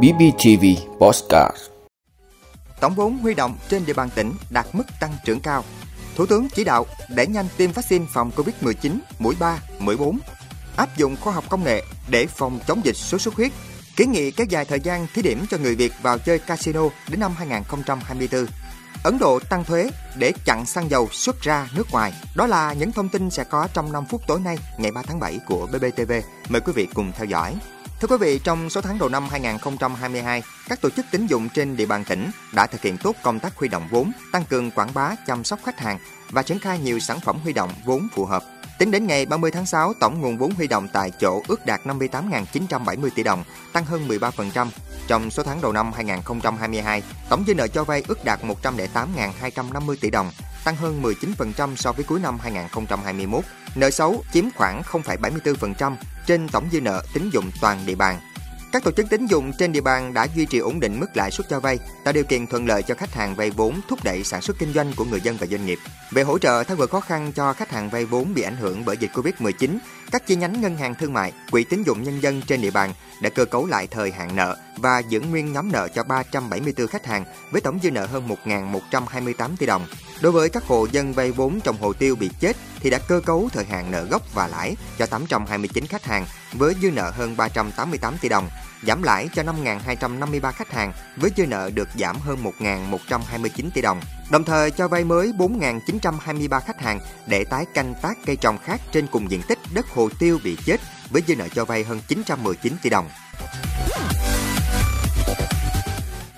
BBTV Postcard Tổng vốn huy động trên địa bàn tỉnh đạt mức tăng trưởng cao. Thủ tướng chỉ đạo đẩy nhanh tiêm vaccine phòng COVID-19 mũi 3, mũi 4, áp dụng khoa học công nghệ để phòng chống dịch sốt xuất huyết, kiến nghị kéo dài thời gian thí điểm cho người Việt vào chơi casino đến năm 2024. Ấn Độ tăng thuế để chặn xăng dầu xuất ra nước ngoài. Đó là những thông tin sẽ có trong 5 phút tối nay, ngày 3 tháng 7 của BBTV. Mời quý vị cùng theo dõi. Thưa quý vị, trong 6 tháng đầu năm 2022, các tổ chức tín dụng trên địa bàn tỉnh đã thực hiện tốt công tác huy động vốn, tăng cường quảng bá, chăm sóc khách hàng và triển khai nhiều sản phẩm huy động vốn phù hợp. Tính đến ngày 30 tháng 6, tổng nguồn vốn huy động tại chỗ ước đạt 58.970 tỷ đồng, tăng hơn 13%. Trong số tháng đầu năm 2022, tổng dư nợ cho vay ước đạt 108.250 tỷ đồng, tăng hơn 19% so với cuối năm 2021. Nợ xấu chiếm khoảng 0,74% trên tổng dư nợ tín dụng toàn địa bàn. Các tổ chức tín dụng trên địa bàn đã duy trì ổn định mức lãi suất cho vay, tạo điều kiện thuận lợi cho khách hàng vay vốn thúc đẩy sản xuất kinh doanh của người dân và doanh nghiệp. Về hỗ trợ tháo gỡ khó khăn cho khách hàng vay vốn bị ảnh hưởng bởi dịch Covid-19, các chi nhánh ngân hàng thương mại, quỹ tín dụng nhân dân trên địa bàn đã cơ cấu lại thời hạn nợ và giữ nguyên nhóm nợ cho 374 khách hàng với tổng dư nợ hơn 1.128 tỷ đồng. Đối với các hộ dân vay vốn trồng hồ tiêu bị chết thì đã cơ cấu thời hạn nợ gốc và lãi cho 829 khách hàng với dư nợ hơn 388 tỷ đồng, giảm lãi cho 5.253 khách hàng với dư nợ được giảm hơn 1.129 tỷ đồng. Đồng thời cho vay mới 4.923 khách hàng để tái canh tác cây trồng khác trên cùng diện tích đất hồ tiêu bị chết với dư nợ cho vay hơn 919 tỷ đồng.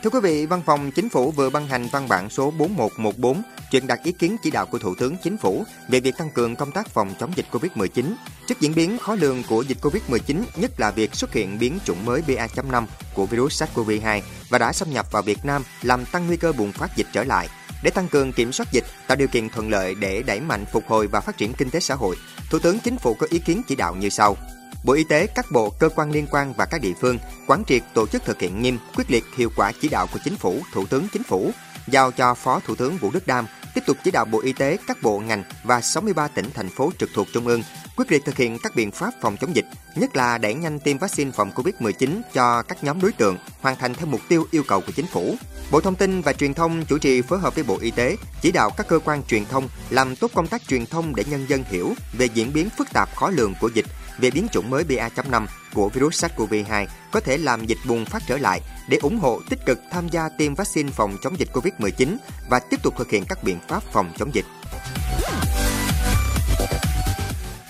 Thưa quý vị, Văn phòng Chính phủ vừa ban hành văn bản số 4114 truyền đạt ý kiến chỉ đạo của Thủ tướng Chính phủ về việc tăng cường công tác phòng chống dịch COVID-19. Trước diễn biến khó lường của dịch COVID-19, nhất là việc xuất hiện biến chủng mới BA.5 của virus SARS-CoV-2 và đã xâm nhập vào Việt Nam làm tăng nguy cơ bùng phát dịch trở lại. Để tăng cường kiểm soát dịch, tạo điều kiện thuận lợi để đẩy mạnh phục hồi và phát triển kinh tế xã hội, Thủ tướng Chính phủ có ý kiến chỉ đạo như sau. Bộ Y tế, các bộ, cơ quan liên quan và các địa phương quán triệt tổ chức thực hiện nghiêm, quyết liệt hiệu quả chỉ đạo của Chính phủ, Thủ tướng Chính phủ, giao cho Phó Thủ tướng Vũ Đức Đam tiếp tục chỉ đạo Bộ Y tế, các bộ ngành và 63 tỉnh thành phố trực thuộc trung ương quyết liệt thực hiện các biện pháp phòng chống dịch, nhất là đẩy nhanh tiêm vaccine phòng COVID-19 cho các nhóm đối tượng, hoàn thành theo mục tiêu yêu cầu của chính phủ. Bộ Thông tin và Truyền thông chủ trì phối hợp với Bộ Y tế, chỉ đạo các cơ quan truyền thông làm tốt công tác truyền thông để nhân dân hiểu về diễn biến phức tạp khó lường của dịch, về biến chủng mới BA.5 của virus SARS-CoV-2 có thể làm dịch bùng phát trở lại để ủng hộ tích cực tham gia tiêm vaccine phòng chống dịch COVID-19 và tiếp tục thực hiện các biện pháp phòng chống dịch.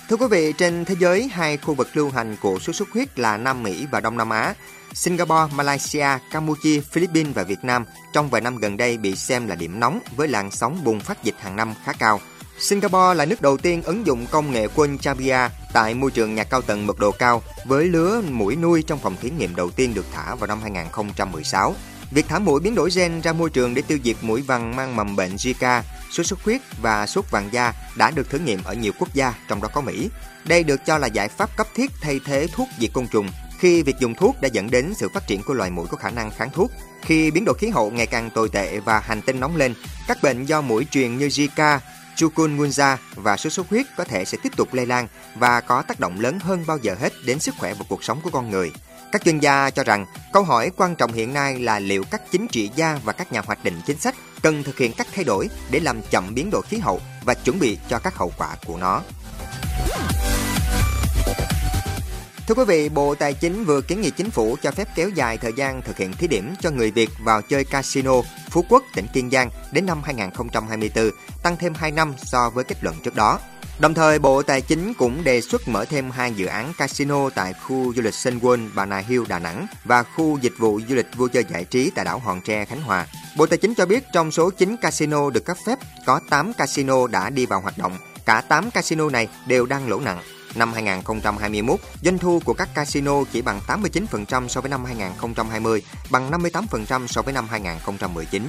Thưa quý vị, trên thế giới, hai khu vực lưu hành của sốt xuất huyết là Nam Mỹ và Đông Nam Á. Singapore, Malaysia, Campuchia, Philippines và Việt Nam trong vài năm gần đây bị xem là điểm nóng với làn sóng bùng phát dịch hàng năm khá cao. Singapore là nước đầu tiên ứng dụng công nghệ quân Chabia tại môi trường nhà cao tầng mật độ cao với lứa mũi nuôi trong phòng thí nghiệm đầu tiên được thả vào năm 2016. Việc thả mũi biến đổi gen ra môi trường để tiêu diệt mũi vằn mang mầm bệnh Zika, sốt xuất huyết và sốt vàng da đã được thử nghiệm ở nhiều quốc gia, trong đó có Mỹ. Đây được cho là giải pháp cấp thiết thay thế thuốc diệt côn trùng khi việc dùng thuốc đã dẫn đến sự phát triển của loài mũi có khả năng kháng thuốc. Khi biến đổi khí hậu ngày càng tồi tệ và hành tinh nóng lên, các bệnh do mũi truyền như Zika, chikungunya và sốt xuất huyết có thể sẽ tiếp tục lây lan và có tác động lớn hơn bao giờ hết đến sức khỏe và cuộc sống của con người. Các chuyên gia cho rằng câu hỏi quan trọng hiện nay là liệu các chính trị gia và các nhà hoạch định chính sách cần thực hiện các thay đổi để làm chậm biến đổi khí hậu và chuẩn bị cho các hậu quả của nó. Thưa quý vị, Bộ Tài chính vừa kiến nghị chính phủ cho phép kéo dài thời gian thực hiện thí điểm cho người Việt vào chơi casino Phú Quốc, tỉnh Kiên Giang đến năm 2024, tăng thêm 2 năm so với kết luận trước đó. Đồng thời, Bộ Tài chính cũng đề xuất mở thêm hai dự án casino tại khu du lịch Sun World Bà Nà Hills Đà Nẵng và khu dịch vụ du lịch vui chơi giải trí tại đảo Hòn Tre Khánh Hòa. Bộ Tài chính cho biết trong số 9 casino được cấp phép, có 8 casino đã đi vào hoạt động. Cả 8 casino này đều đang lỗ nặng. Năm 2021, doanh thu của các casino chỉ bằng 89% so với năm 2020, bằng 58% so với năm 2019.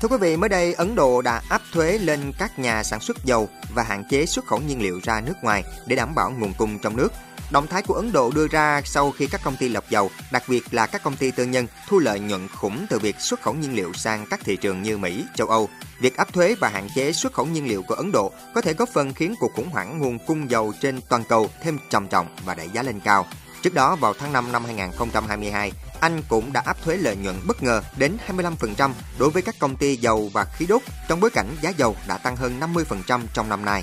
Thưa quý vị, mới đây Ấn Độ đã áp thuế lên các nhà sản xuất dầu và hạn chế xuất khẩu nhiên liệu ra nước ngoài để đảm bảo nguồn cung trong nước. Động thái của Ấn Độ đưa ra sau khi các công ty lọc dầu, đặc biệt là các công ty tư nhân, thu lợi nhuận khủng từ việc xuất khẩu nhiên liệu sang các thị trường như Mỹ, châu Âu. Việc áp thuế và hạn chế xuất khẩu nhiên liệu của Ấn Độ có thể góp phần khiến cuộc khủng hoảng nguồn cung dầu trên toàn cầu thêm trầm trọng và đẩy giá lên cao. Trước đó vào tháng 5 năm 2022, Anh cũng đã áp thuế lợi nhuận bất ngờ đến 25% đối với các công ty dầu và khí đốt trong bối cảnh giá dầu đã tăng hơn 50% trong năm nay.